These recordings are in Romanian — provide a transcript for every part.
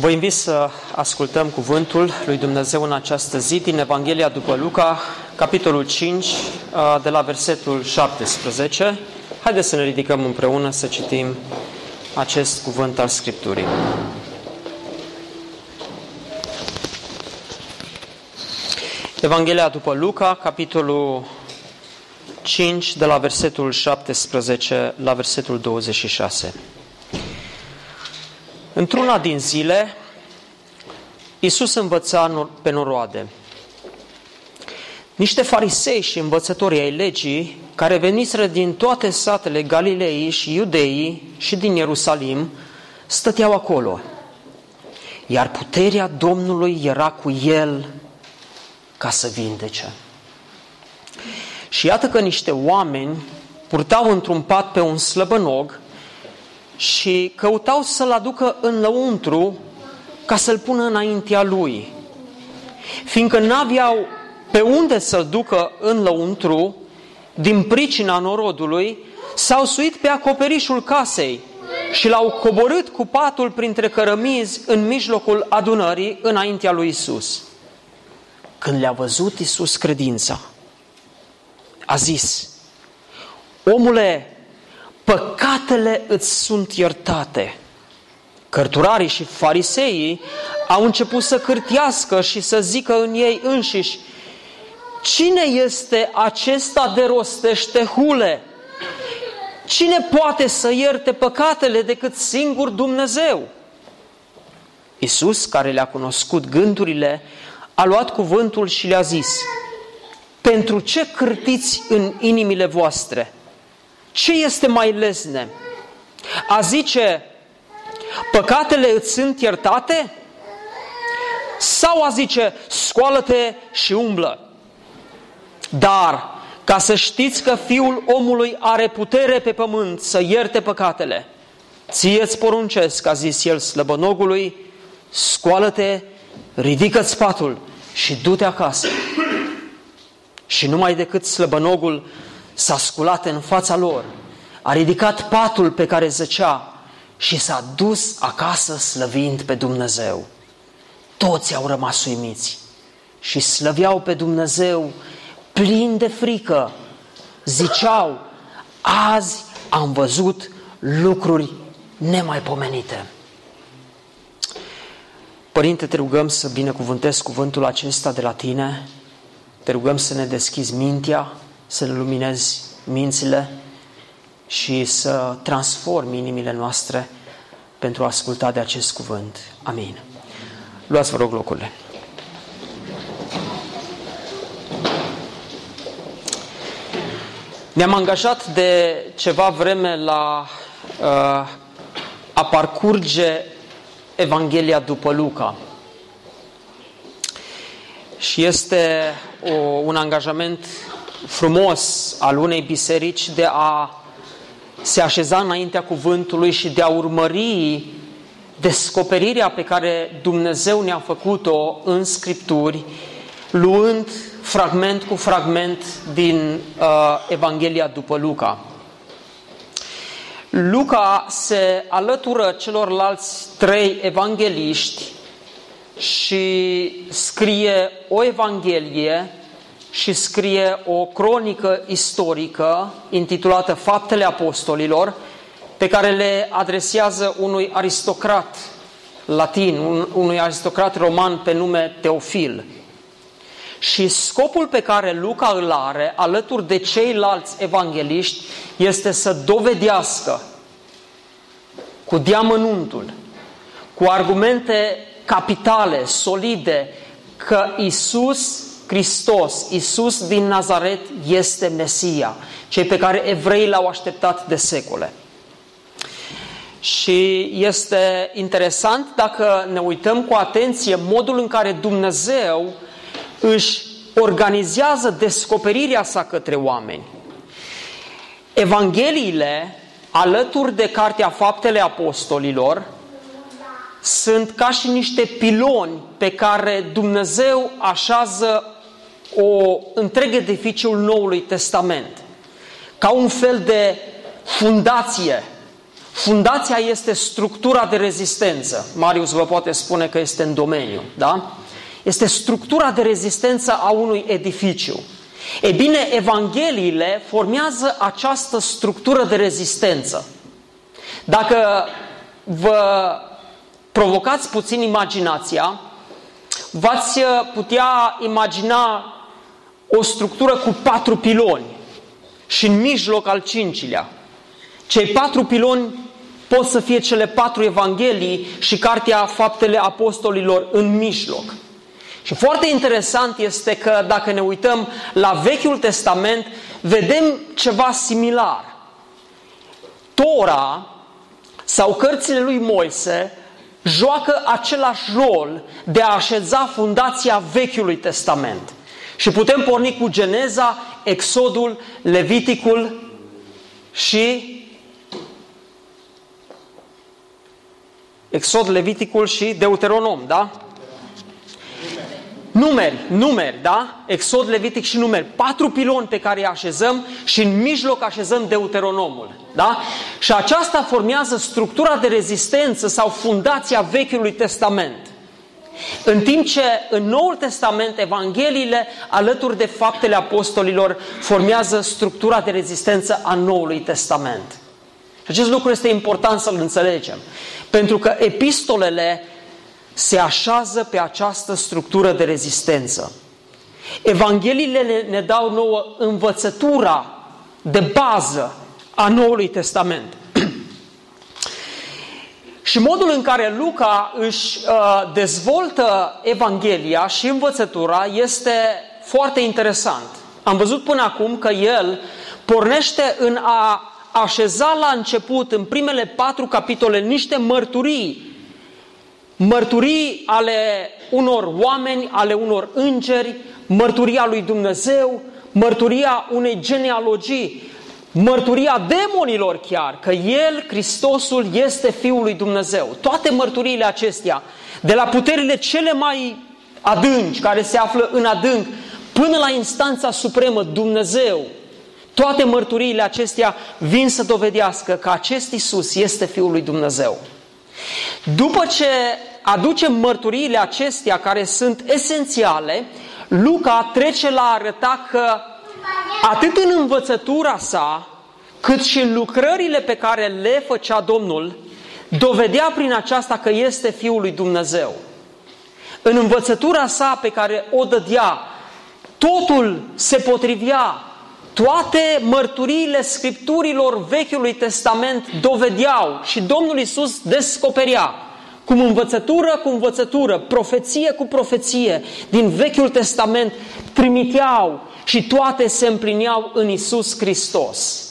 Vă invit să ascultăm cuvântul lui Dumnezeu în această zi din Evanghelia după Luca, capitolul 5, de la versetul 17. Haideți să ne ridicăm împreună să citim acest cuvânt al Scripturii. Evanghelia după Luca, capitolul 5, de la versetul 17 la versetul 26. Într-una din zile, Iisus învăța pe noroade. Niște farisei și învățători ai legii, care veniseră din toate satele Galilei și Iudeii și din Ierusalim, stăteau acolo. Iar puterea Domnului era cu el ca să vindece. Și iată că niște oameni purtau într-un pat pe un slăbănog și căutau să-l aducă în lăuntru ca să-l pună înaintea lui. Fiindcă n-aveau pe unde să-l ducă în lăuntru, din pricina norodului, s-au suit pe acoperișul casei și l-au coborât cu patul printre cărămizi în mijlocul adunării înaintea lui Isus. Când le-a văzut Isus credința, a zis, omule, păcatele îți sunt iertate. Cărturarii și fariseii au început să cârtiască și să zică în ei înșiși, Cine este acesta de rostește hule? Cine poate să ierte păcatele decât singur Dumnezeu? Iisus, care le-a cunoscut gândurile, a luat cuvântul și le-a zis, Pentru ce cârtiți în inimile voastre? Ce este mai lesne? A zice, păcatele îți sunt iertate? Sau a zice, scoală-te și umblă? Dar, ca să știți că Fiul omului are putere pe pământ să ierte păcatele, ție-ți poruncesc, a zis el slăbănogului, scoală-te, ridică-ți patul și du-te acasă. Și numai decât slăbănogul s-a sculat în fața lor, a ridicat patul pe care zăcea și s-a dus acasă slăvind pe Dumnezeu. Toți au rămas uimiți și slăveau pe Dumnezeu plini de frică. Ziceau, azi am văzut lucruri nemaipomenite. Părinte, te rugăm să binecuvântezi cuvântul acesta de la tine, te rugăm să ne deschizi mintea, să ne luminezi mințile și să transformi inimile noastre pentru a asculta de acest cuvânt. Amin. Luați, vă rog, locurile. Ne-am angajat de ceva vreme la uh, a parcurge Evanghelia după Luca. Și este o, un angajament frumos al unei biserici de a se așeza înaintea cuvântului și de a urmări descoperirea pe care Dumnezeu ne-a făcut-o în Scripturi, luând fragment cu fragment din uh, Evanghelia după Luca. Luca se alătură celorlalți trei evangeliști și scrie o evanghelie și scrie o cronică istorică intitulată Faptele Apostolilor, pe care le adresează unui aristocrat latin, un, unui aristocrat roman pe nume Teofil. Și scopul pe care Luca îl are, alături de ceilalți evangeliști, este să dovedească cu diamănuntul, cu argumente capitale, solide, că Isus Hristos, Isus din Nazaret, este Mesia, cei pe care evreii l-au așteptat de secole. Și este interesant dacă ne uităm cu atenție modul în care Dumnezeu își organizează descoperirea sa către oameni. Evangheliile, alături de Cartea Faptele Apostolilor, sunt ca și niște piloni pe care Dumnezeu așează o întreg edificiul Noului Testament. Ca un fel de fundație. Fundația este structura de rezistență. Marius vă poate spune că este în domeniu, da? Este structura de rezistență a unui edificiu. E bine, Evangheliile formează această structură de rezistență. Dacă vă provocați puțin imaginația, v-ați putea imagina o structură cu patru piloni și în mijloc al cincilea. Cei patru piloni pot să fie cele patru evanghelii și cartea Faptele Apostolilor în mijloc. Și foarte interesant este că dacă ne uităm la Vechiul Testament, vedem ceva similar. Tora sau cărțile lui Moise joacă același rol de a așeza fundația Vechiului Testament. Și putem porni cu Geneza, Exodul, Leviticul și Exod, Leviticul și Deuteronom, da? Numeri, numeri, da? Exod, Levitic și numeri. Patru piloni pe care îi așezăm și în mijloc așezăm Deuteronomul, da? Și aceasta formează structura de rezistență sau fundația Vechiului Testament. În timp ce în Noul Testament Evangheliile, alături de faptele apostolilor, formează structura de rezistență a Noului Testament. Și acest lucru este important să-l înțelegem. Pentru că epistolele se așează pe această structură de rezistență. Evangheliile ne dau nouă învățătura de bază a Noului Testament. Și modul în care Luca își uh, dezvoltă Evanghelia și învățătura este foarte interesant. Am văzut până acum că el pornește în a așeza la început, în primele patru capitole, niște mărturii. Mărturii ale unor oameni, ale unor îngeri, mărturia lui Dumnezeu, mărturia unei genealogii, mărturia demonilor chiar, că El, Hristosul, este Fiul lui Dumnezeu. Toate mărturiile acestea, de la puterile cele mai adânci, care se află în adânc, până la instanța supremă, Dumnezeu, toate mărturiile acestea vin să dovedească că acest Isus este Fiul lui Dumnezeu. După ce aducem mărturiile acestea care sunt esențiale, Luca trece la a arăta că atât în învățătura sa, cât și în lucrările pe care le făcea Domnul, dovedea prin aceasta că este Fiul lui Dumnezeu. În învățătura sa pe care o dădea, totul se potrivea, toate mărturiile scripturilor Vechiului Testament dovedeau și Domnul Isus descoperea cum învățătură cu învățătură, profeție cu profeție din Vechiul Testament trimiteau și toate se împlineau în Isus Hristos.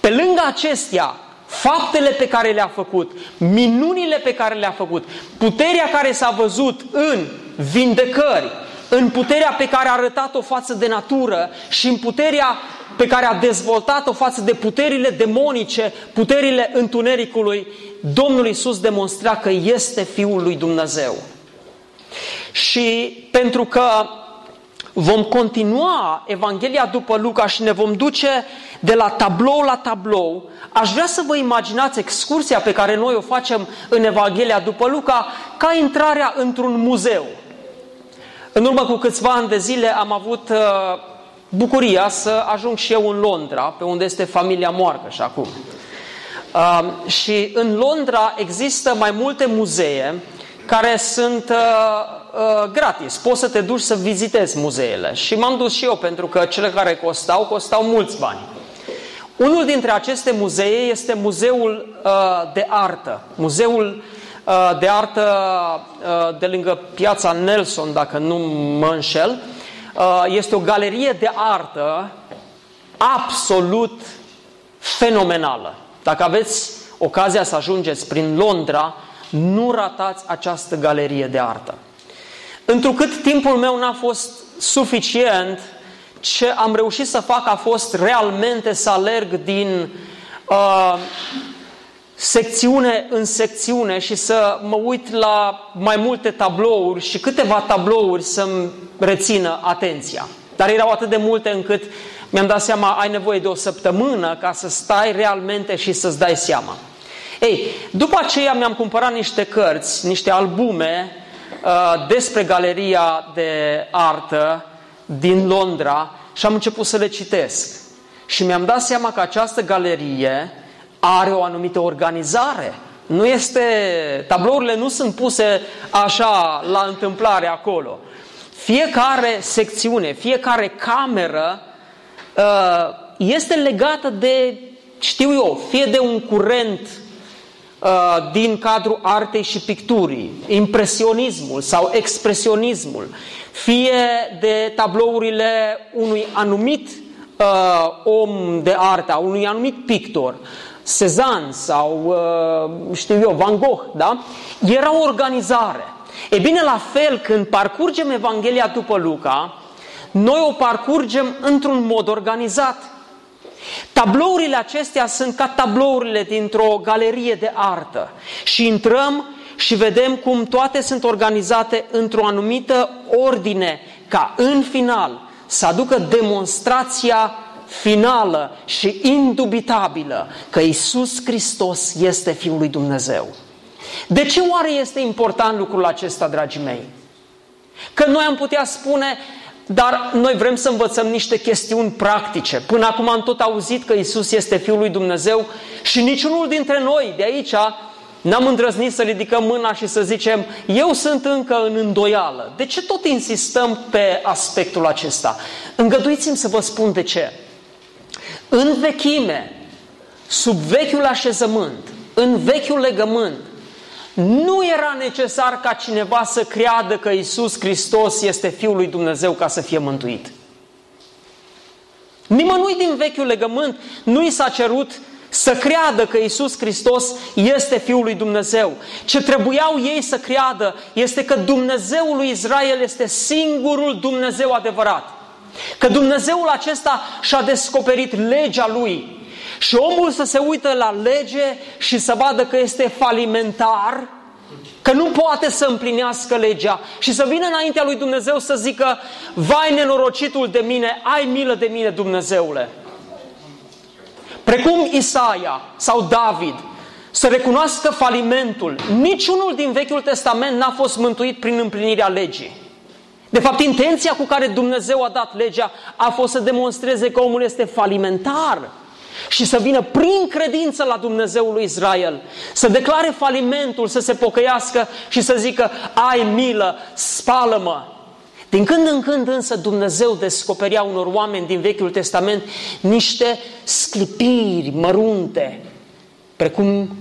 Pe lângă acestea, faptele pe care le-a făcut, minunile pe care le-a făcut, puterea care s-a văzut în vindecări, în puterea pe care a arătat-o față de natură și în puterea pe care a dezvoltat-o față de puterile demonice, puterile întunericului, Domnul Isus demonstra că este Fiul lui Dumnezeu. Și pentru că vom continua Evanghelia după Luca și ne vom duce de la tablou la tablou, aș vrea să vă imaginați excursia pe care noi o facem în Evanghelia după Luca ca intrarea într-un muzeu. În urmă cu câțiva ani de zile am avut uh, bucuria să ajung și eu în Londra, pe unde este familia moarcă și acum. Uh, și în Londra există mai multe muzee care sunt uh, uh, gratis. Poți să te duci să vizitezi muzeele. Și m-am dus și eu pentru că cele care costau, costau mulți bani. Unul dintre aceste muzee este Muzeul uh, de Artă. Muzeul uh, de Artă uh, de lângă piața Nelson, dacă nu mă înșel. Uh, este o galerie de artă absolut fenomenală. Dacă aveți ocazia să ajungeți prin Londra, nu ratați această galerie de artă. Întrucât timpul meu n-a fost suficient, ce am reușit să fac a fost realmente să alerg din uh, secțiune în secțiune și să mă uit la mai multe tablouri și câteva tablouri să-mi rețină atenția. Dar erau atât de multe încât mi-am dat seama, ai nevoie de o săptămână ca să stai realmente și să-ți dai seama. Ei, după aceea mi-am cumpărat niște cărți, niște albume uh, despre galeria de artă din Londra și am început să le citesc. Și mi-am dat seama că această galerie are o anumită organizare. Nu este, tablourile nu sunt puse așa la întâmplare acolo. Fiecare secțiune, fiecare cameră uh, este legată de, știu eu, fie de un curent uh, din cadrul artei și picturii, impresionismul sau expresionismul, fie de tablourile unui anumit uh, om de artă, a unui anumit pictor, Cezanne sau, uh, știu eu, Van Gogh, da? Era o organizare. E bine, la fel, când parcurgem Evanghelia după Luca, noi o parcurgem într-un mod organizat. Tablourile acestea sunt ca tablourile dintr-o galerie de artă și intrăm și vedem cum toate sunt organizate într-o anumită ordine, ca în final să aducă demonstrația finală și indubitabilă că Isus Hristos este Fiul lui Dumnezeu. De ce oare este important lucrul acesta, dragii mei? Că noi am putea spune, dar noi vrem să învățăm niște chestiuni practice. Până acum am tot auzit că Isus este Fiul lui Dumnezeu și niciunul dintre noi de aici n-am îndrăznit să ridicăm mâna și să zicem, eu sunt încă în îndoială. De ce tot insistăm pe aspectul acesta? Îngăduiți-mi să vă spun de ce. În vechime, sub vechiul așezământ, în vechiul legământ, nu era necesar ca cineva să creadă că Isus Hristos este Fiul lui Dumnezeu ca să fie mântuit. Nimănui din vechiul legământ nu i s-a cerut să creadă că Isus Hristos este Fiul lui Dumnezeu. Ce trebuiau ei să creadă este că Dumnezeul lui Israel este singurul Dumnezeu adevărat. Că Dumnezeul acesta și-a descoperit legea lui. Și omul să se uită la lege și să vadă că este falimentar, că nu poate să împlinească legea și să vină înaintea lui Dumnezeu să zică, vai nenorocitul de mine, ai milă de mine Dumnezeule. Precum Isaia sau David, să recunoască falimentul. Niciunul din Vechiul Testament n-a fost mântuit prin împlinirea legii. De fapt, intenția cu care Dumnezeu a dat legea a fost să demonstreze că omul este falimentar și să vină prin credință la Dumnezeul lui Israel, să declare falimentul, să se pocăiască și să zică, ai milă, spală-mă. Din când în când însă Dumnezeu descoperea unor oameni din Vechiul Testament niște sclipiri mărunte, precum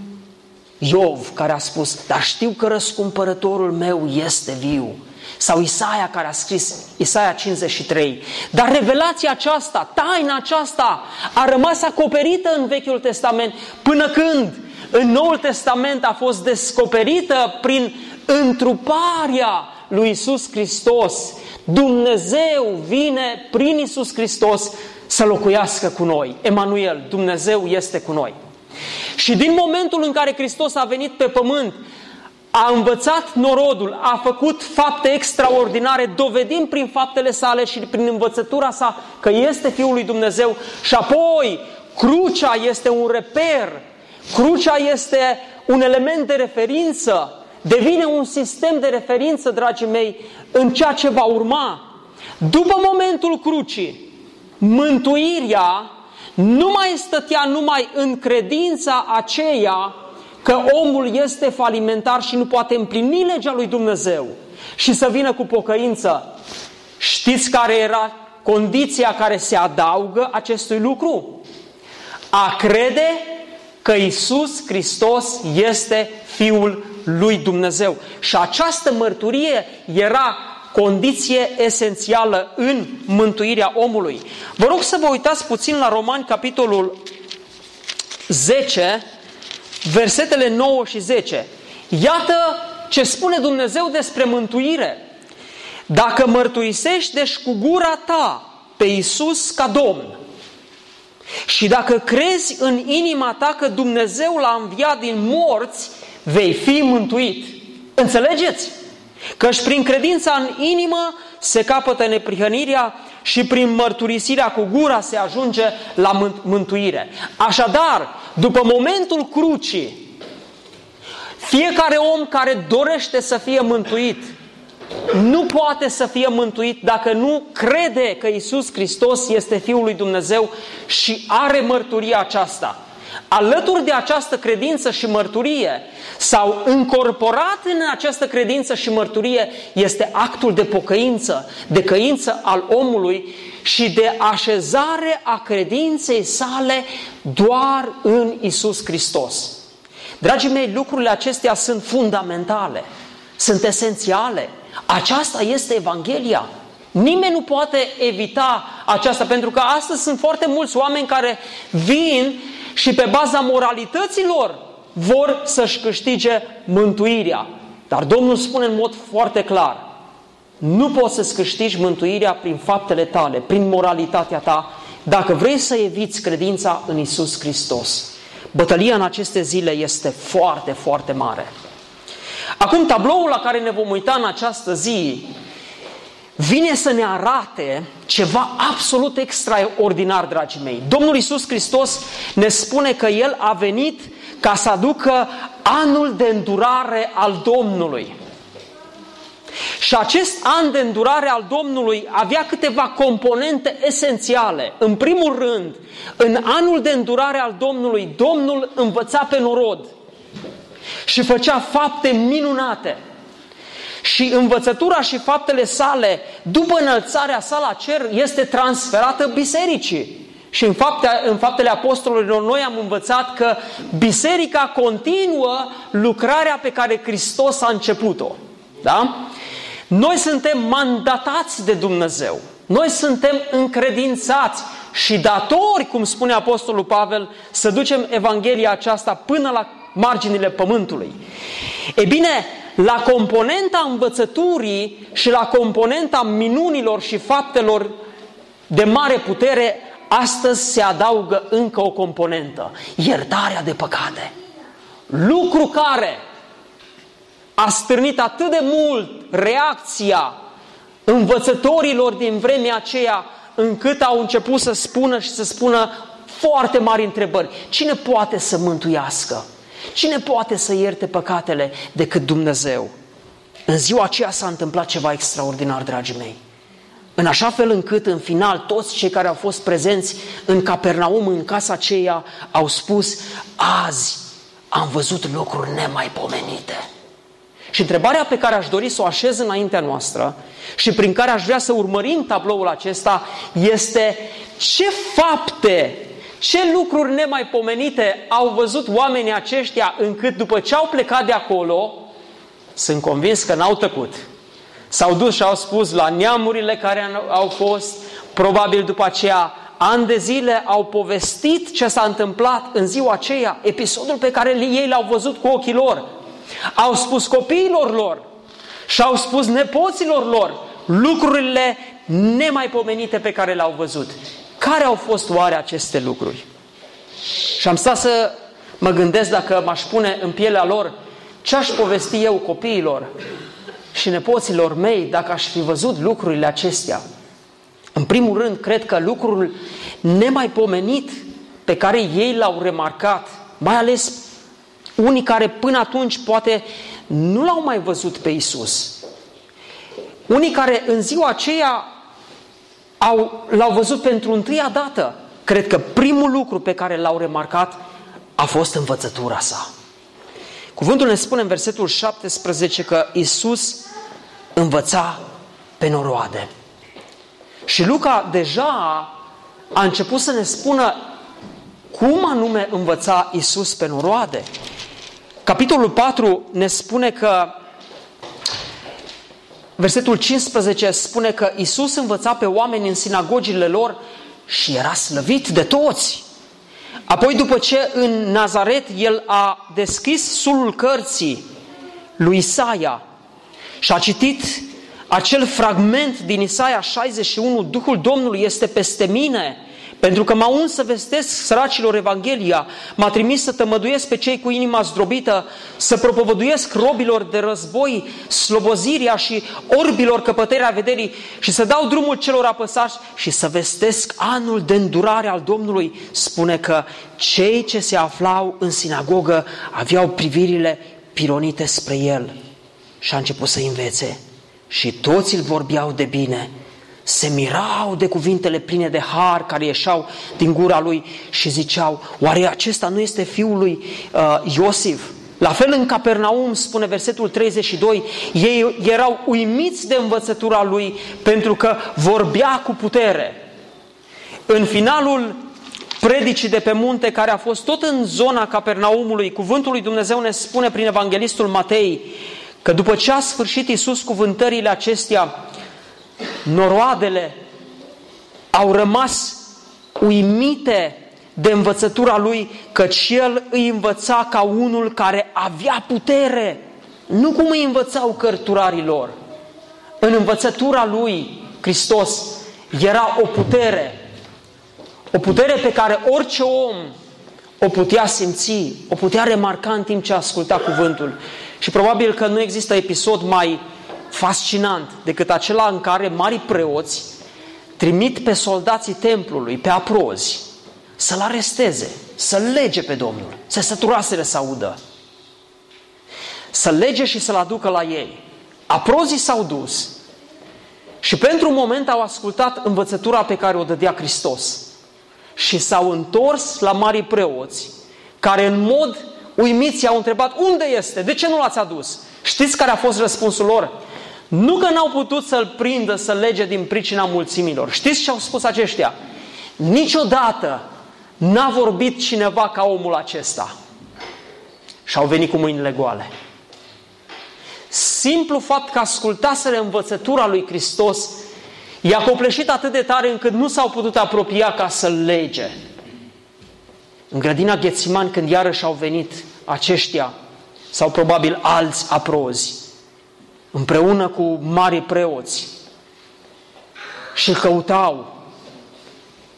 Iov, care a spus, dar știu că răscumpărătorul meu este viu sau Isaia care a scris Isaia 53. Dar revelația aceasta, taina aceasta a rămas acoperită în Vechiul Testament până când în Noul Testament a fost descoperită prin întruparea lui Isus Hristos. Dumnezeu vine prin Isus Hristos să locuiască cu noi. Emanuel, Dumnezeu este cu noi. Și din momentul în care Hristos a venit pe pământ, a învățat norodul, a făcut fapte extraordinare, dovedind prin faptele sale și prin învățătura sa că este Fiul lui Dumnezeu și apoi crucea este un reper, crucea este un element de referință, devine un sistem de referință, dragii mei, în ceea ce va urma. După momentul crucii, mântuirea nu mai stătea numai în credința aceea că omul este falimentar și nu poate împlini legea lui Dumnezeu și să vină cu pocăință. Știți care era condiția care se adaugă acestui lucru? A crede că Isus Hristos este Fiul lui Dumnezeu. Și această mărturie era condiție esențială în mântuirea omului. Vă rog să vă uitați puțin la Romani, capitolul 10, versetele 9 și 10. Iată ce spune Dumnezeu despre mântuire. Dacă mărturisești deci cu gura ta pe Isus ca Domn și dacă crezi în inima ta că Dumnezeu l-a înviat din morți, vei fi mântuit. Înțelegeți? Căci prin credința în inimă se capătă neprihănirea și prin mărturisirea cu gura se ajunge la mântuire. Așadar, după momentul crucii, fiecare om care dorește să fie mântuit, nu poate să fie mântuit dacă nu crede că Isus Hristos este Fiul lui Dumnezeu și are mărturia aceasta. Alături de această credință și mărturie, sau încorporat în această credință și mărturie, este actul de pocăință, de căință al omului și de așezare a credinței sale doar în Isus Hristos. Dragii mei, lucrurile acestea sunt fundamentale, sunt esențiale. Aceasta este Evanghelia. Nimeni nu poate evita aceasta, pentru că astăzi sunt foarte mulți oameni care vin și pe baza moralităților vor să-și câștige mântuirea. Dar Domnul spune în mod foarte clar, nu poți să-ți câștigi mântuirea prin faptele tale, prin moralitatea ta, dacă vrei să eviți credința în Isus Hristos. Bătălia în aceste zile este foarte, foarte mare. Acum, tabloul la care ne vom uita în această zi vine să ne arate ceva absolut extraordinar, dragii mei. Domnul Isus Hristos ne spune că El a venit ca să aducă anul de îndurare al Domnului. Și acest an de îndurare al Domnului avea câteva componente esențiale. În primul rând, în anul de îndurare al Domnului, Domnul învăța pe norod și făcea fapte minunate. Și învățătura și faptele sale, după înălțarea sa la cer, este transferată bisericii. Și în, fapte, în faptele apostolilor noi am învățat că biserica continuă lucrarea pe care Hristos a început-o. Da? Noi suntem mandatați de Dumnezeu. Noi suntem încredințați și datori, cum spune Apostolul Pavel, să ducem Evanghelia aceasta până la marginile pământului. E bine, la componenta învățăturii și la componenta minunilor și faptelor de mare putere, astăzi se adaugă încă o componentă, iertarea de păcate. Lucru care a stârnit atât de mult reacția învățătorilor din vremea aceea, încât au început să spună și să spună foarte mari întrebări. Cine poate să mântuiască? Cine poate să ierte păcatele decât Dumnezeu? În ziua aceea s-a întâmplat ceva extraordinar, dragii mei. În așa fel încât, în final, toți cei care au fost prezenți în Capernaum, în casa aceea, au spus, azi am văzut lucruri nemaipomenite. Și întrebarea pe care aș dori să o așez înaintea noastră și prin care aș vrea să urmărim tabloul acesta este ce fapte, ce lucruri nemaipomenite au văzut oamenii aceștia încât după ce au plecat de acolo, sunt convins că n-au tăcut. S-au dus și au spus la neamurile care au fost, probabil după aceea, ani de zile au povestit ce s-a întâmplat în ziua aceea, episodul pe care ei l-au văzut cu ochii lor. Au spus copiilor lor și au spus nepoților lor lucrurile nemaipomenite pe care le-au văzut. Care au fost oare aceste lucruri? Și am stat să mă gândesc dacă m-aș pune în pielea lor ce aș povesti eu copiilor și nepoților mei dacă aș fi văzut lucrurile acestea. În primul rând, cred că lucrul nemaipomenit pe care ei l-au remarcat, mai ales unii care până atunci poate nu l-au mai văzut pe Isus. Unii care în ziua aceea au, l-au văzut pentru întâia dată. Cred că primul lucru pe care l-au remarcat a fost învățătura sa. Cuvântul ne spune în versetul 17 că Isus învăța pe noroade. Și Luca deja a început să ne spună cum anume învăța Isus pe noroade. Capitolul 4 ne spune că versetul 15 spune că Isus învăța pe oameni în sinagogile lor și era slăvit de toți. Apoi, după ce în Nazaret el a deschis sulul cărții lui Isaia și a citit acel fragment din Isaia 61, Duhul Domnului este peste mine, pentru că m-a uns să vestesc săracilor Evanghelia, m-a trimis să tămăduiesc pe cei cu inima zdrobită, să propovăduiesc robilor de război sloboziria și orbilor căpăterea vederii și să dau drumul celor apăsați și să vestesc anul de îndurare al Domnului. Spune că cei ce se aflau în sinagogă aveau privirile pironite spre el. Și a început să învețe. Și toți îl vorbeau de bine se mirau de cuvintele pline de har care ieșau din gura lui și ziceau, oare acesta nu este fiul lui uh, Iosif? La fel în Capernaum, spune versetul 32, ei erau uimiți de învățătura lui pentru că vorbea cu putere. În finalul predicii de pe munte, care a fost tot în zona Capernaumului, cuvântul lui Dumnezeu ne spune prin evanghelistul Matei că după ce a sfârșit Iisus cuvântările acestea, noroadele au rămas uimite de învățătura lui, căci el îi învăța ca unul care avea putere, nu cum îi învățau cărturarilor. În învățătura lui, Hristos, era o putere, o putere pe care orice om o putea simți, o putea remarca în timp ce asculta cuvântul. Și probabil că nu există episod mai fascinant decât acela în care mari preoți trimit pe soldații templului, pe aprozi, să-l aresteze, să-l lege pe Domnul, să săturase să audă. Să-l lege și să-l aducă la ei. Aprozii s-au dus și pentru un moment au ascultat învățătura pe care o dădea Hristos și s-au întors la mari preoți care în mod uimiți i-au întrebat unde este, de ce nu l-ați adus? Știți care a fost răspunsul lor? Nu că n-au putut să-l prindă, să lege din pricina mulțimilor. Știți ce au spus aceștia? Niciodată n-a vorbit cineva ca omul acesta. Și au venit cu mâinile goale. Simplu fapt că ascultaseră învățătura lui Hristos i-a copleșit atât de tare încât nu s-au putut apropia ca să-l lege. În grădina Ghețiman, când iarăși au venit aceștia, sau probabil alți aprozi, împreună cu mari preoți și căutau.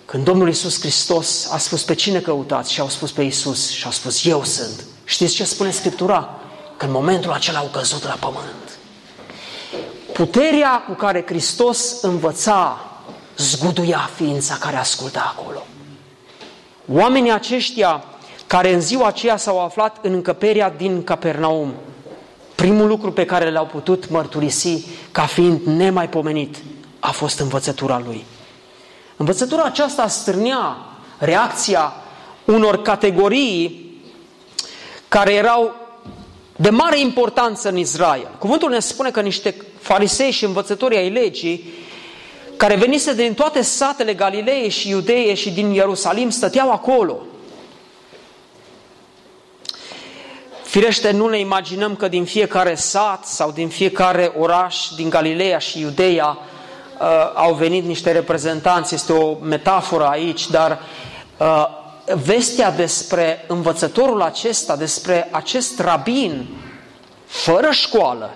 Când Domnul Iisus Hristos a spus pe cine căutați și au spus pe Iisus și au spus eu sunt. Știți ce spune Scriptura? Că în momentul acela au căzut la pământ. Puterea cu care Hristos învăța zguduia ființa care asculta acolo. Oamenii aceștia care în ziua aceea s-au aflat în încăperea din Capernaum, primul lucru pe care l-au putut mărturisi ca fiind nemaipomenit a fost învățătura lui. Învățătura aceasta stârnea reacția unor categorii care erau de mare importanță în Israel. Cuvântul ne spune că niște farisei și învățători ai legii care venise din toate satele Galilei și Iudeie și din Ierusalim stăteau acolo – Firește, nu ne imaginăm că din fiecare sat sau din fiecare oraș din Galileea și Iudeea uh, au venit niște reprezentanți, este o metaforă aici, dar uh, vestea despre învățătorul acesta, despre acest rabin fără școală,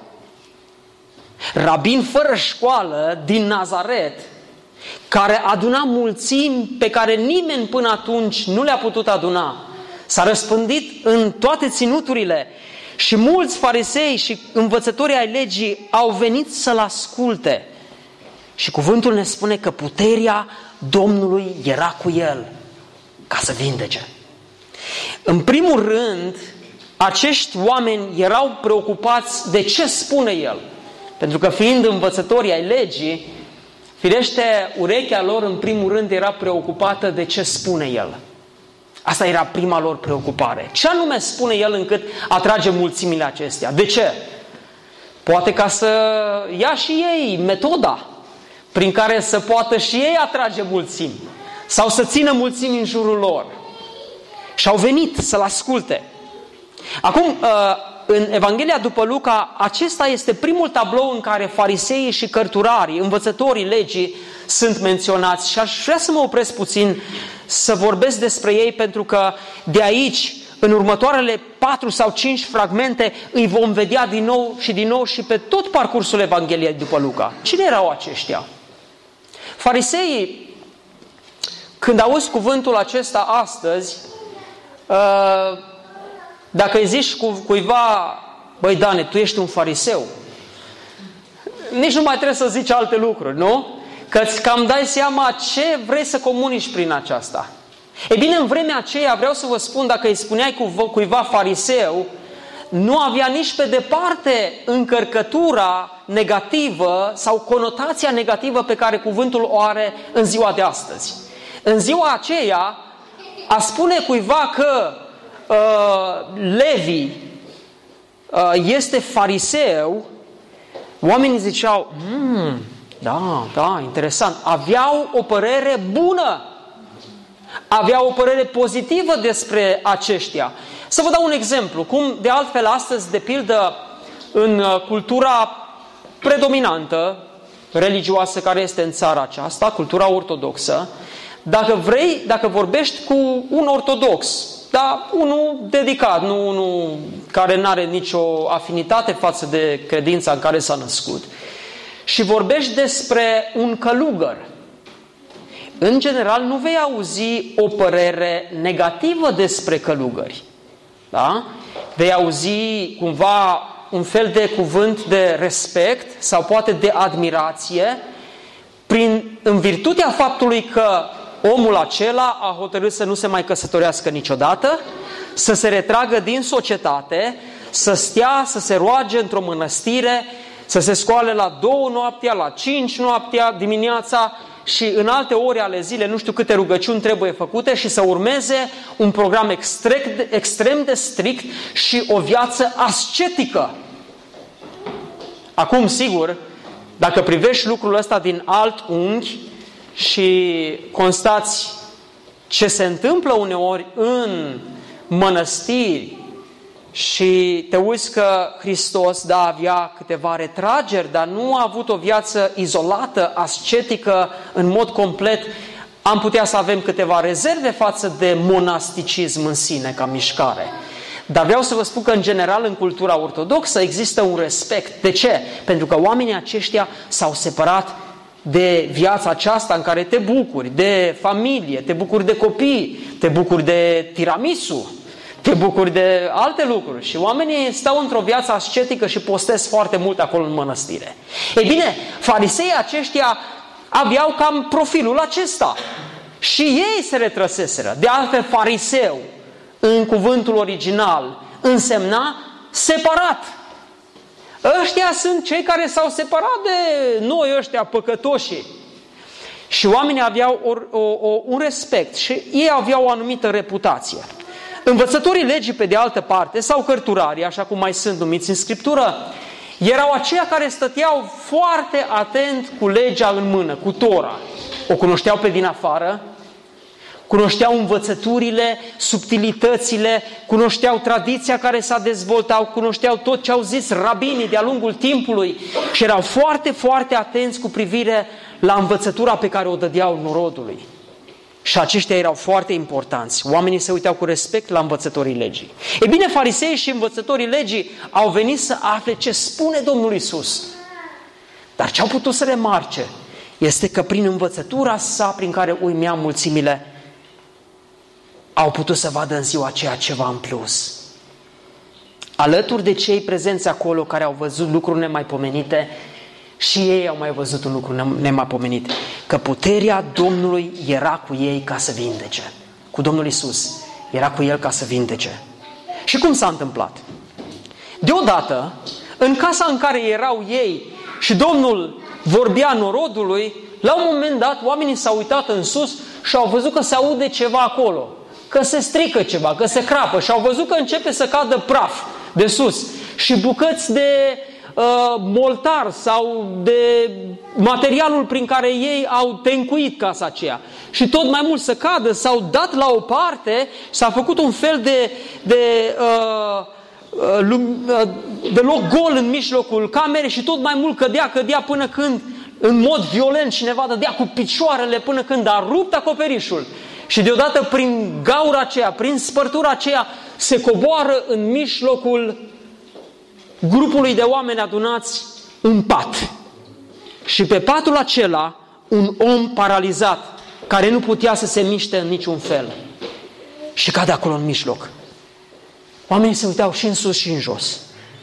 rabin fără școală din Nazaret, care aduna mulțimi pe care nimeni până atunci nu le-a putut aduna, S-a răspândit în toate ținuturile și mulți farisei și învățătorii ai legii au venit să-l asculte. Și cuvântul ne spune că puterea Domnului era cu el ca să vindece. În primul rând, acești oameni erau preocupați de ce spune el. Pentru că fiind învățătorii ai legii, firește, urechea lor în primul rând era preocupată de ce spune el. Asta era prima lor preocupare. Ce anume spune el încât atrage mulțimile acestea? De ce? Poate ca să ia și ei metoda prin care să poată și ei atrage mulțimi sau să țină mulțimi în jurul lor. Și au venit să-l asculte. Acum, uh, în Evanghelia după Luca, acesta este primul tablou în care fariseii și cărturarii, învățătorii legii, sunt menționați. Și aș vrea să mă opresc puțin să vorbesc despre ei, pentru că de aici, în următoarele patru sau cinci fragmente, îi vom vedea din nou și din nou și pe tot parcursul Evangheliei după Luca. Cine erau aceștia? Fariseii, când auzi cuvântul acesta astăzi, uh, dacă îi zici cu, cuiva, băi Dane, tu ești un fariseu, nici nu mai trebuie să zici alte lucruri, nu? Că îți cam dai seama ce vrei să comunici prin aceasta. E bine, în vremea aceea vreau să vă spun, dacă îi spuneai cu, cuiva fariseu, nu avea nici pe departe încărcătura negativă sau conotația negativă pe care cuvântul o are în ziua de astăzi. În ziua aceea, a spune cuiva că uh, Levi uh, este fariseu, oamenii ziceau, hmm, da, da, interesant, aveau o părere bună, aveau o părere pozitivă despre aceștia. Să vă dau un exemplu, cum de altfel astăzi, de pildă, în uh, cultura predominantă religioasă care este în țara aceasta, cultura ortodoxă, dacă vrei, dacă vorbești cu un ortodox, dar unul dedicat, nu unul care nu are nicio afinitate față de credința în care s-a născut, și vorbești despre un călugăr, în general nu vei auzi o părere negativă despre călugări. Da? Vei auzi cumva un fel de cuvânt de respect sau poate de admirație prin, în virtutea faptului că omul acela a hotărât să nu se mai căsătorească niciodată, să se retragă din societate, să stea, să se roage într-o mănăstire, să se scoale la două noaptea, la cinci noaptea dimineața și în alte ore ale zile nu știu câte rugăciuni trebuie făcute și să urmeze un program extrem de, extrem de strict și o viață ascetică. Acum, sigur, dacă privești lucrul ăsta din alt unghi și constați ce se întâmplă uneori în mănăstiri și te uiți că Hristos, da, avea câteva retrageri, dar nu a avut o viață izolată, ascetică, în mod complet. Am putea să avem câteva rezerve față de monasticism în sine, ca mișcare. Dar vreau să vă spun că, în general, în cultura ortodoxă există un respect. De ce? Pentru că oamenii aceștia s-au separat de viața aceasta în care te bucuri, de familie, te bucuri de copii, te bucuri de tiramisu, te bucuri de alte lucruri și oamenii stau într-o viață ascetică și postez foarte mult acolo în mănăstire. Ei bine, fariseii aceștia aveau cam profilul acesta și ei se retrăseseră. De altfel, fariseu, în cuvântul original, însemna separat. Ăștia sunt cei care s-au separat de noi ăștia păcătoși. Și oamenii aveau o, o, o, un respect și ei aveau o anumită reputație. Învățătorii legii, pe de altă parte, sau cărturarii, așa cum mai sunt numiți în Scriptură, erau aceia care stăteau foarte atent cu legea în mână, cu Tora. O cunoșteau pe din afară, cunoșteau învățăturile, subtilitățile, cunoșteau tradiția care s-a dezvoltat, cunoșteau tot ce au zis rabinii de-a lungul timpului și erau foarte, foarte atenți cu privire la învățătura pe care o dădeau norodului. Și aceștia erau foarte importanți. Oamenii se uitau cu respect la învățătorii legii. E bine, farisei și învățătorii legii au venit să afle ce spune Domnul Isus. Dar ce au putut să remarce este că prin învățătura sa, prin care uimea mulțimile, au putut să vadă în ziua aceea ceva în plus. Alături de cei prezenți acolo care au văzut lucruri nemaipomenite, și ei au mai văzut un lucru nemaipomenit, că puterea Domnului era cu ei ca să vindece. Cu Domnul Isus era cu el ca să vindece. Și cum s-a întâmplat? Deodată, în casa în care erau ei și Domnul vorbea norodului, la un moment dat oamenii s-au uitat în sus și au văzut că se aude ceva acolo, că se strică ceva, că se crapă și au văzut că începe să cadă praf de sus și bucăți de uh, moltar sau de materialul prin care ei au tencuit casa aceea. Și tot mai mult să cadă, s-au dat la o parte, s-a făcut un fel de, de uh, uh, deloc gol în mijlocul camerei și tot mai mult cădea, cădea până când în mod violent cineva dădea cu picioarele până când a rupt acoperișul. Și deodată prin gaura aceea, prin spărtura aceea, se coboară în mijlocul grupului de oameni adunați un pat. Și pe patul acela, un om paralizat, care nu putea să se miște în niciun fel. Și cade acolo în mijloc. Oamenii se uitau și în sus și în jos.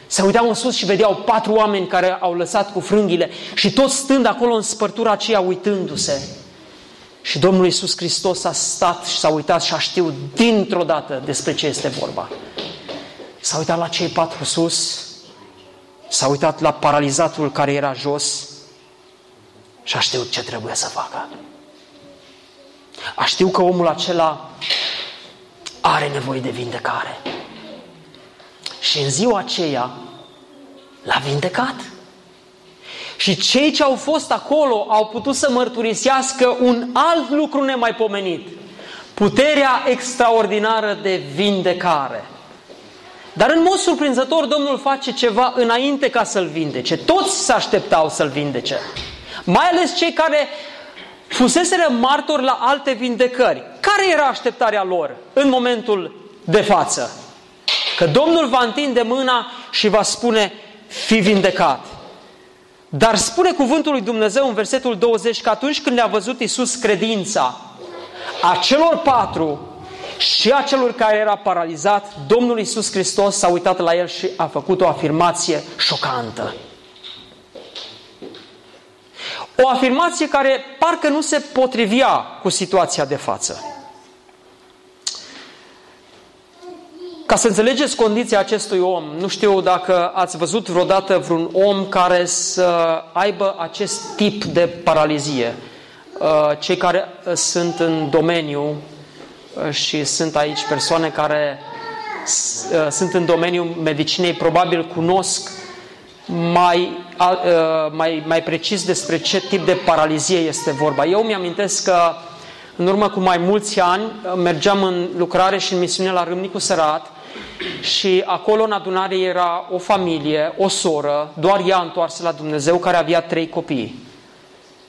Se uitau în sus și vedeau patru oameni care au lăsat cu frânghile și toți stând acolo în spărtura aceea uitându-se. Și Domnul Iisus Hristos a stat și s-a uitat și a știut dintr-o dată despre ce este vorba. S-a uitat la cei patru sus, s-a uitat la paralizatul care era jos și a știut ce trebuie să facă. A știut că omul acela are nevoie de vindecare. Și în ziua aceea l-a vindecat. Și cei ce au fost acolo au putut să mărturisească un alt lucru nemaipomenit. Puterea extraordinară de vindecare. Dar în mod surprinzător Domnul face ceva înainte ca să-l vindece. Toți se așteptau să-l vindece. Mai ales cei care fuseseră martori la alte vindecări. Care era așteptarea lor în momentul de față? Că Domnul va întinde mâna și va spune, fi vindecat. Dar spune cuvântul lui Dumnezeu în versetul 20 că atunci când le-a văzut Iisus credința a celor patru și a celor care era paralizat, Domnul Iisus Hristos s-a uitat la el și a făcut o afirmație șocantă. O afirmație care parcă nu se potrivia cu situația de față. Ca să înțelegeți condiția acestui om, nu știu dacă ați văzut vreodată vreun om care să aibă acest tip de paralizie. Uh, cei care uh, sunt în domeniu uh, și sunt aici persoane care sunt în domeniul medicinei, probabil cunosc mai, mai, mai precis despre ce tip de paralizie este vorba. Eu mi-amintesc că în urmă cu mai mulți ani mergeam în lucrare și în misiune la Râmnicu Sărat și acolo în adunare era o familie, o soră, doar ea întoarsă la Dumnezeu, care avea trei copii.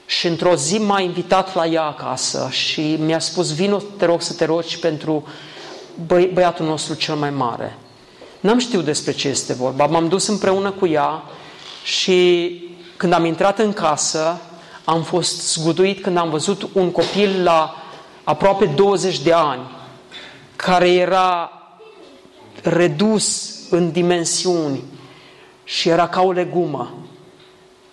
Și într-o zi m-a invitat la ea acasă și mi-a spus, vino, te rog să te rogi pentru băi, băiatul nostru cel mai mare. N-am știut despre ce este vorba. M-am dus împreună cu ea și când am intrat în casă, am fost zguduit când am văzut un copil la aproape 20 de ani, care era redus în dimensiuni și era ca o legumă.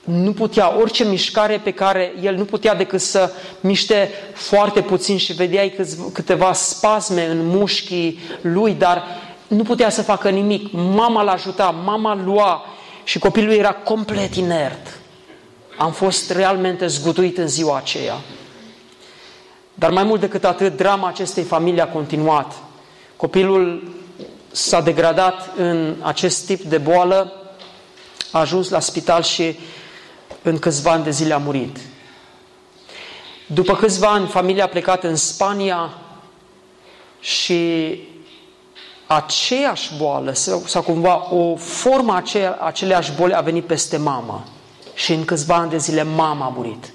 Nu putea, orice mișcare pe care el nu putea decât să miște foarte puțin și vedeai câteva spasme în mușchii lui, dar nu putea să facă nimic. Mama l ajuta, mama lua și copilul era complet inert. Am fost realmente zguduit în ziua aceea. Dar mai mult decât atât, drama acestei familii a continuat. Copilul s-a degradat în acest tip de boală, a ajuns la spital și în câțiva ani de zile a murit. După câțiva ani, familia a plecat în Spania și aceeași boală sau cumva o formă aceea, aceleași boli a venit peste mama și în câțiva ani de zile mama a murit.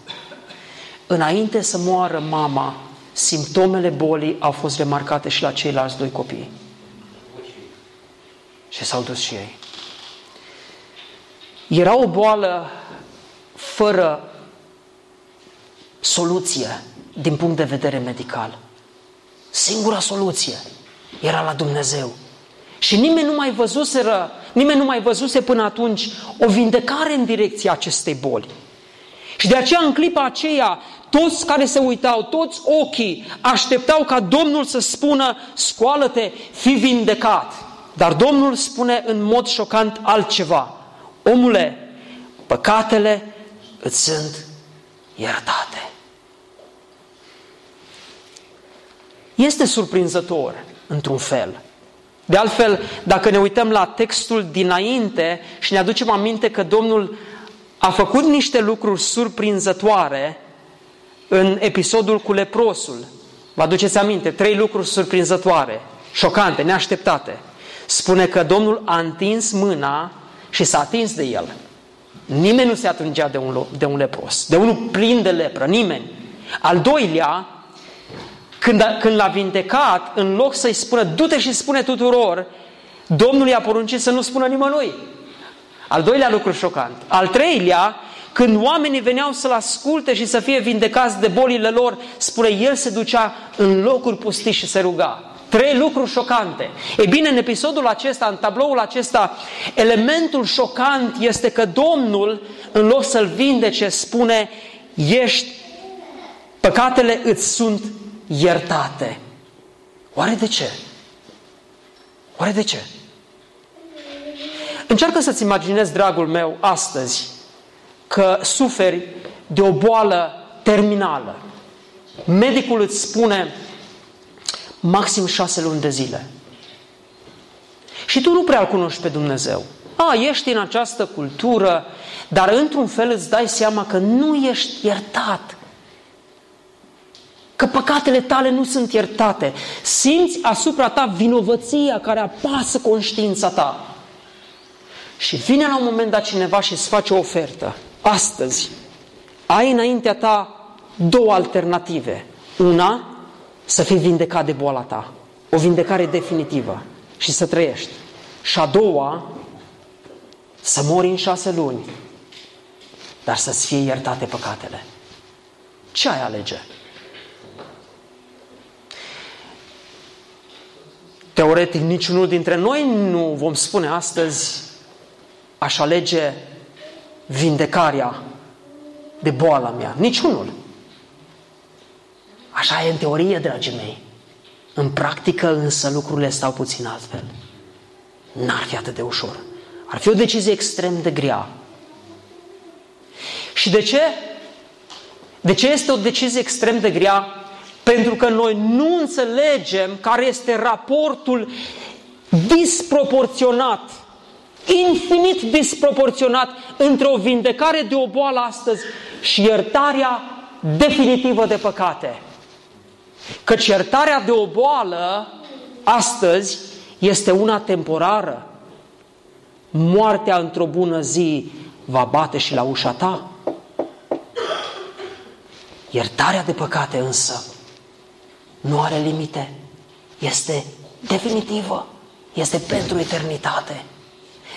Înainte să moară mama, simptomele bolii au fost remarcate și la ceilalți doi copii. Și s-au dus și ei. Era o boală fără soluție din punct de vedere medical. Singura soluție era la Dumnezeu. Și nimeni nu mai văzuseră, nimeni nu mai văzuse până atunci o vindecare în direcția acestei boli. Și de aceea în clipa aceea, toți care se uitau, toți ochii așteptau ca Domnul să spună, scoală-te, fi vindecat. Dar Domnul spune în mod șocant altceva. Omule, păcatele îți sunt iertate. Este surprinzător, într-un fel. De altfel, dacă ne uităm la textul dinainte și ne aducem aminte că Domnul a făcut niște lucruri surprinzătoare în episodul cu leprosul. Vă aduceți aminte? Trei lucruri surprinzătoare, șocante, neașteptate. Spune că Domnul a întins mâna și s-a atins de el. Nimeni nu se atingea de un, de un lepros, de unul plin de lepră, nimeni. Al doilea, când, a, când l-a vindecat, în loc să-i spună, du-te și spune tuturor, Domnul i-a poruncit să nu spună nimănui. Al doilea lucru șocant. Al treilea, când oamenii veneau să-l asculte și să fie vindecați de bolile lor, spune, el se ducea în locuri pustiți și se ruga. Trei lucruri șocante. E bine, în episodul acesta, în tabloul acesta, elementul șocant este că Domnul, în loc să-l vindece, spune, ești, păcatele îți sunt iertate. Oare de ce? Oare de ce? Încearcă să-ți imaginezi, dragul meu, astăzi, că suferi de o boală terminală. Medicul îți spune maxim șase luni de zile. Și tu nu prea îl cunoști pe Dumnezeu. A, ești în această cultură, dar într-un fel îți dai seama că nu ești iertat. Că păcatele tale nu sunt iertate. Simți asupra ta vinovăția care apasă conștiința ta. Și vine la un moment dat cineva și îți face o ofertă. Astăzi ai înaintea ta două alternative. Una, să fii vindecat de boala ta. O vindecare definitivă și să trăiești. Și a doua, să mori în șase luni, dar să-ți fie iertate păcatele. Ce ai alege? Teoretic, niciunul dintre noi nu vom spune astăzi aș alege vindecarea de boala mea. Niciunul. Așa e în teorie, dragii mei. În practică însă lucrurile stau puțin altfel. N-ar fi atât de ușor. Ar fi o decizie extrem de grea. Și de ce? De ce este o decizie extrem de grea? Pentru că noi nu înțelegem care este raportul disproporționat, infinit disproporționat între o vindecare de o boală astăzi și iertarea definitivă de păcate. Că iertarea de o boală astăzi este una temporară. Moartea într-o bună zi va bate și la ușa ta. Iertarea de păcate însă nu are limite. Este definitivă. Este pentru eternitate.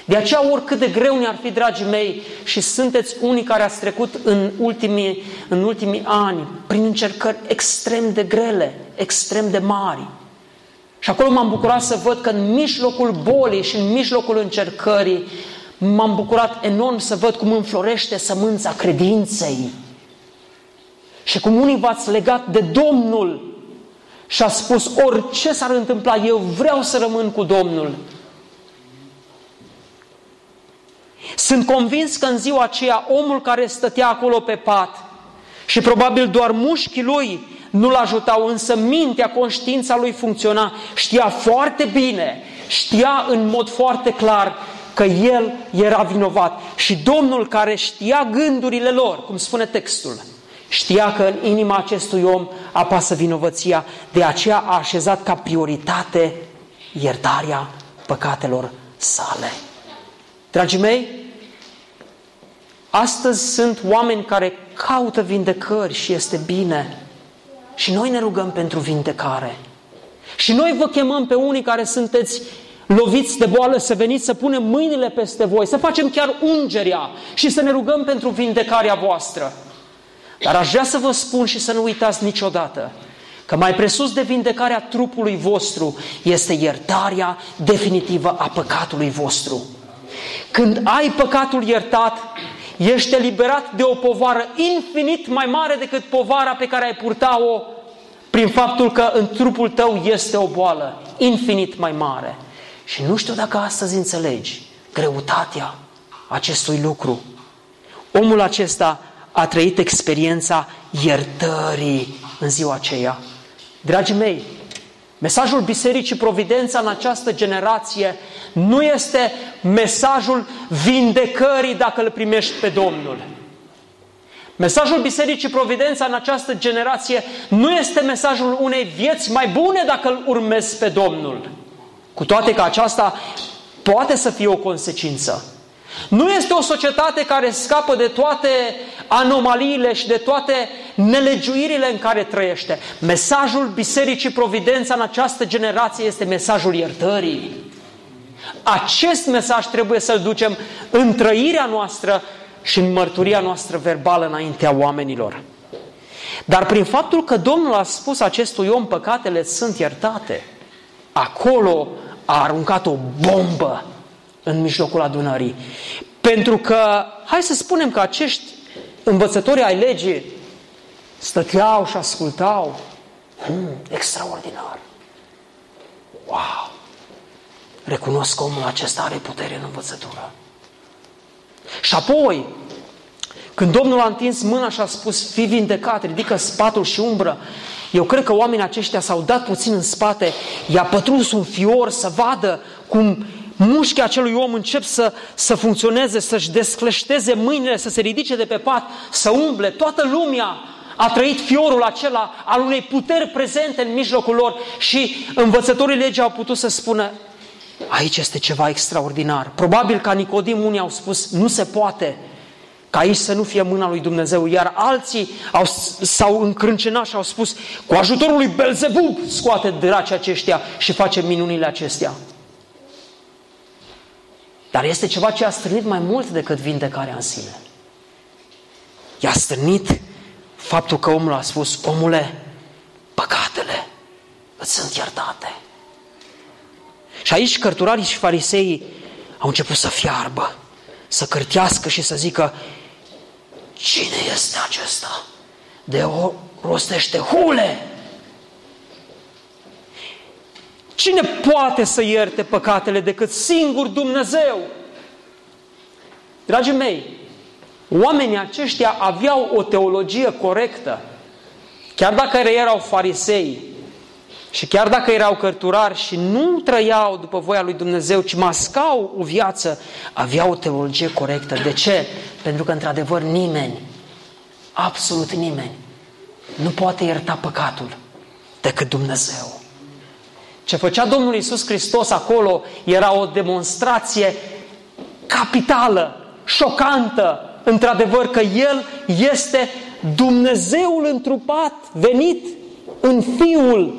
De aceea, oricât de greu ne-ar fi, dragii mei, și sunteți unii care ați trecut în ultimii, în ultimii ani prin încercări extrem de grele, extrem de mari. Și acolo m-am bucurat să văd că în mijlocul bolii și în mijlocul încercării m-am bucurat enorm să văd cum înflorește sămânța credinței. Și cum unii v-ați legat de Domnul și a spus orice s-ar întâmpla, eu vreau să rămân cu Domnul. Sunt convins că în ziua aceea omul care stătea acolo pe pat și probabil doar mușchii lui nu-l ajutau, însă mintea, conștiința lui funcționa, știa foarte bine, știa în mod foarte clar că el era vinovat. Și Domnul care știa gândurile lor, cum spune textul, știa că în inima acestui om apasă vinovăția, de aceea a așezat ca prioritate iertarea păcatelor sale. Dragii mei, astăzi sunt oameni care caută vindecări și este bine. Și noi ne rugăm pentru vindecare. Și noi vă chemăm pe unii care sunteți loviți de boală să veniți să punem mâinile peste voi, să facem chiar ungerea și să ne rugăm pentru vindecarea voastră. Dar aș vrea să vă spun și să nu uitați niciodată că mai presus de vindecarea trupului vostru este iertarea definitivă a păcatului vostru. Când ai păcatul iertat, ești eliberat de o povară infinit mai mare decât povara pe care ai purta-o prin faptul că în trupul tău este o boală infinit mai mare. Și nu știu dacă astăzi înțelegi greutatea acestui lucru. Omul acesta a trăit experiența iertării în ziua aceea. Dragii mei, mesajul Bisericii Providența în această generație nu este mesajul vindecării dacă îl primești pe Domnul. Mesajul Bisericii Providența în această generație nu este mesajul unei vieți mai bune dacă îl urmezi pe Domnul. Cu toate că aceasta poate să fie o consecință. Nu este o societate care scapă de toate anomaliile și de toate nelegiuirile în care trăiește. Mesajul Bisericii Providența în această generație este mesajul iertării. Acest mesaj trebuie să-l ducem în trăirea noastră și în mărturia noastră verbală înaintea oamenilor. Dar prin faptul că Domnul a spus acestui om păcatele sunt iertate, acolo a aruncat o bombă în mijlocul adunării. Pentru că, hai să spunem că acești învățători ai legii stăteau și ascultau. Hmm, extraordinar. Wow! Recunosc că omul acesta are putere în învățătură. Și apoi, când Domnul a întins mâna și a spus, fii vindecat, ridică spatul și umbră, eu cred că oamenii aceștia s-au dat puțin în spate, i-a pătruns un fior să vadă cum mușchii acelui om încep să, să funcționeze, să-și descleșteze mâinile, să se ridice de pe pat, să umble. Toată lumea a trăit fiorul acela al unei puteri prezente în mijlocul lor și învățătorii legii au putut să spună aici este ceva extraordinar. Probabil ca Nicodim unii au spus nu se poate ca aici să nu fie mâna lui Dumnezeu, iar alții au, s-au încrâncenat și au spus cu ajutorul lui Belzebub scoate dracii aceștia și face minunile acestea. Dar este ceva ce a strânit mai mult decât vindecarea în sine. I-a strânit faptul că omul a spus, omule, păcatele îți sunt iertate. Și aici cărturarii și fariseii au început să fiarbă, să cârtească și să zică, cine este acesta? De o rostește hule! Cine poate să ierte păcatele decât singur Dumnezeu? Dragii mei, oamenii aceștia aveau o teologie corectă. Chiar dacă erau farisei și chiar dacă erau cărturari și nu trăiau după voia lui Dumnezeu, ci mascau o viață, aveau o teologie corectă. De ce? Pentru că, într-adevăr, nimeni, absolut nimeni, nu poate ierta păcatul decât Dumnezeu. Ce făcea Domnul Isus Hristos acolo era o demonstrație capitală, șocantă, într-adevăr că El este Dumnezeul întrupat, venit în Fiul.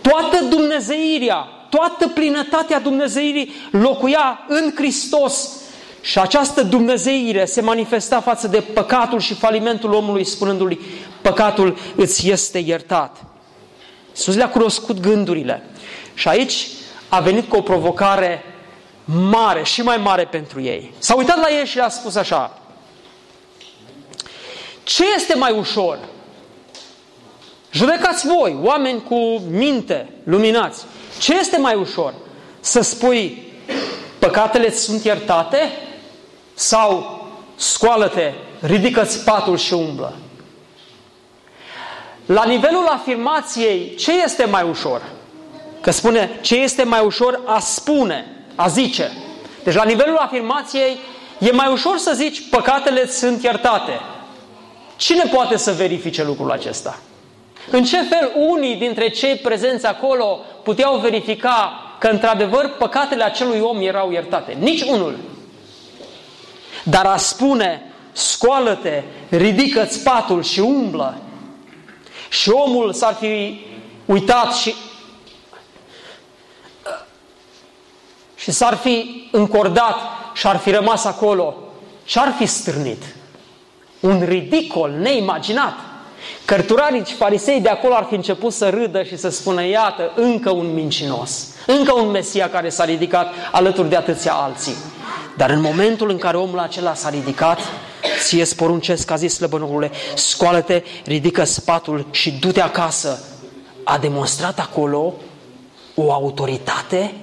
Toată Dumnezeirea, toată plinătatea Dumnezeirii locuia în Hristos și această Dumnezeire se manifesta față de păcatul și falimentul omului, spunându-lui, păcatul îți este iertat. Iisus le-a cunoscut gândurile. Și aici a venit cu o provocare mare și mai mare pentru ei. S-a uitat la ei și le-a spus așa, ce este mai ușor? Judecați voi, oameni cu minte, luminați. Ce este mai ușor? Să spui, păcatele sunt iertate? Sau, scoală-te, ridică-ți patul și umblă? La nivelul afirmației, ce este mai ușor? Că spune, ce este mai ușor a spune, a zice. Deci la nivelul afirmației e mai ușor să zici păcatele sunt iertate. Cine poate să verifice lucrul acesta? În ce fel unii dintre cei prezenți acolo puteau verifica că într-adevăr păcatele acelui om erau iertate? Nici unul. Dar a spune, scoală-te, ridică-ți patul și umblă, și omul s-ar fi uitat și și s-ar fi încordat și ar fi rămas acolo și ar fi strânit. Un ridicol neimaginat. Cărturarii și farisei de acolo ar fi început să râdă și să spună, iată, încă un mincinos, încă un Mesia care s-a ridicat alături de atâția alții. Dar în momentul în care omul acela s-a ridicat, ție îți poruncesc, a zis slăbănorule, scoală-te, ridică spatul și du-te acasă. A demonstrat acolo o autoritate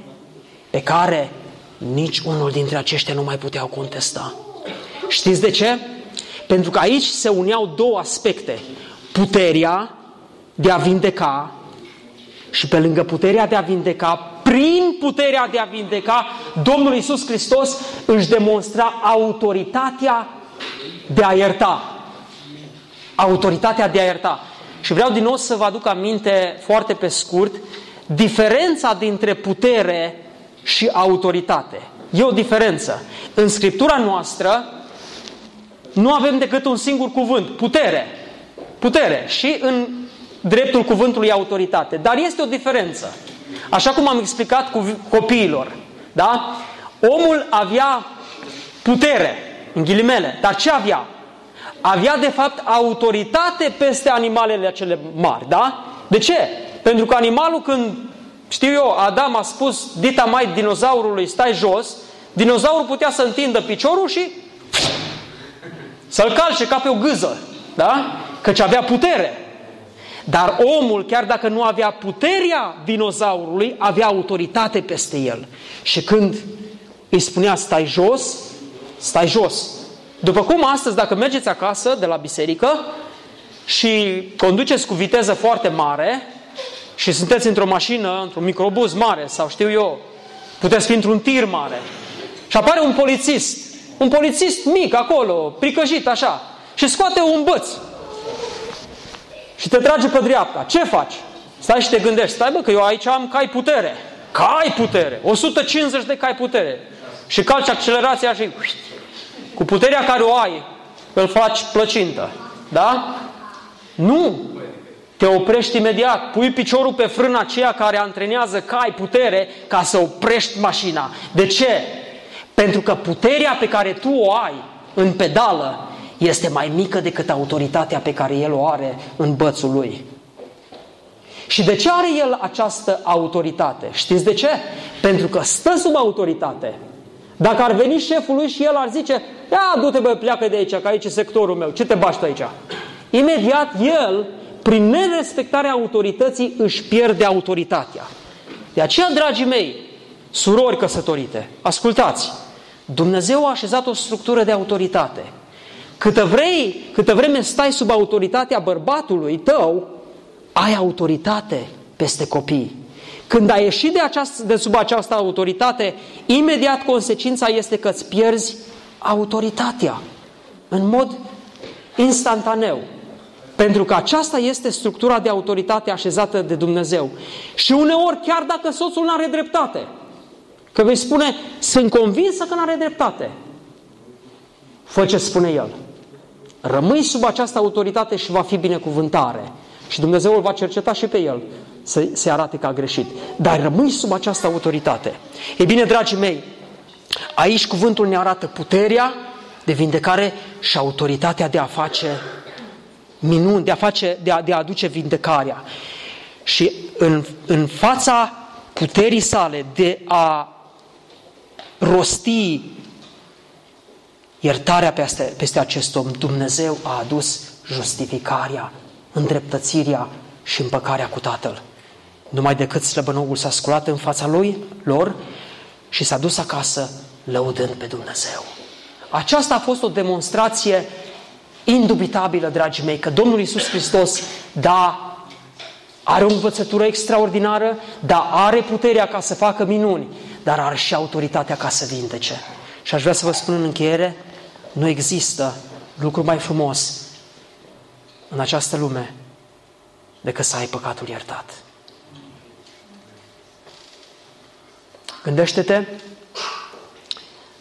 pe care nici unul dintre aceștia nu mai puteau contesta. Știți de ce? Pentru că aici se uneau două aspecte. Puterea de a vindeca și pe lângă puterea de a vindeca, prin puterea de a vindeca, Domnul Isus Hristos își demonstra autoritatea de a ierta. Autoritatea de a ierta. Și vreau din nou să vă aduc aminte foarte pe scurt diferența dintre putere și autoritate. E o diferență. În Scriptura noastră nu avem decât un singur cuvânt, putere. Putere. Și în dreptul cuvântului autoritate. Dar este o diferență. Așa cum am explicat cu copiilor. Da? Omul avea putere, în ghilimele. Dar ce avea? Avea, de fapt, autoritate peste animalele acele mari. Da? De ce? Pentru că animalul când, știu eu, Adam a spus dita mai dinozaurului stai jos, dinozaurul putea să întindă piciorul și să-l calce ca pe o gâză. Da? Căci avea putere. Dar omul, chiar dacă nu avea puterea dinozaurului, avea autoritate peste el. Și când îi spunea stai jos, stai jos. După cum astăzi, dacă mergeți acasă de la biserică și conduceți cu viteză foarte mare și sunteți într-o mașină, într-un microbuz mare sau știu eu, puteți fi într-un tir mare și apare un polițist, un polițist mic acolo, pricăjit așa, și scoate un băț și te trage pe dreapta. Ce faci? Stai și te gândești, stai bă că eu aici am cai putere. Cai putere, 150 de cai putere. Și calci accelerația și cu puterea care o ai, îl faci plăcintă. Da? Nu! Te oprești imediat, pui piciorul pe frâna aceea care antrenează că ai putere ca să oprești mașina. De ce? Pentru că puterea pe care tu o ai în pedală este mai mică decât autoritatea pe care el o are în bățul lui. Și de ce are el această autoritate? Știți de ce? Pentru că stă sub autoritate. Dacă ar veni șeful lui și el ar zice, ia du-te bă, pleacă de aici, că aici e sectorul meu, ce te bași aici? Imediat el, prin nerespectarea autorității, își pierde autoritatea. De aceea, dragii mei, surori căsătorite, ascultați, Dumnezeu a așezat o structură de autoritate. Câtă, vrei, câtă vreme stai sub autoritatea bărbatului tău, ai autoritate peste copii. Când ai ieșit de, această, de sub această autoritate, imediat consecința este că îți pierzi autoritatea în mod instantaneu. Pentru că aceasta este structura de autoritate așezată de Dumnezeu. Și uneori, chiar dacă soțul nu are dreptate, că vei spune, sunt convinsă că nu are dreptate, fă ce spune el. Rămâi sub această autoritate și va fi binecuvântare. Și Dumnezeu îl va cerceta și pe el să se arate că a greșit. Dar rămâi sub această autoritate. E bine, dragii mei, aici cuvântul ne arată puterea de vindecare și autoritatea de a face minuni, de a, face, de a, de a aduce vindecarea. Și în, în fața puterii sale de a rosti iertarea peste, peste acest om, Dumnezeu a adus justificarea, îndreptățirea și împăcarea cu Tatăl. Numai decât slăbănogul s-a sculat în fața lui, lor, și s-a dus acasă lăudând pe Dumnezeu. Aceasta a fost o demonstrație indubitabilă, dragii mei, că Domnul Isus Hristos, da, are o învățătură extraordinară, da, are puterea ca să facă minuni, dar are și autoritatea ca să vindece. Și aș vrea să vă spun în încheiere, nu există lucru mai frumos în această lume decât să ai păcatul iertat. Gândește-te,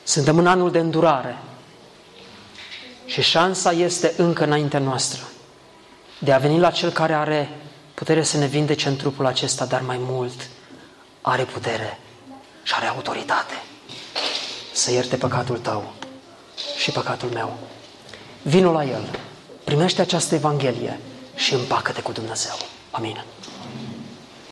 suntem în anul de îndurare și șansa este încă înaintea noastră de a veni la Cel care are putere să ne vindece în trupul acesta, dar mai mult are putere și are autoritate să ierte păcatul tău și păcatul meu. Vino la El, primește această Evanghelie și împacă-te cu Dumnezeu. Amin.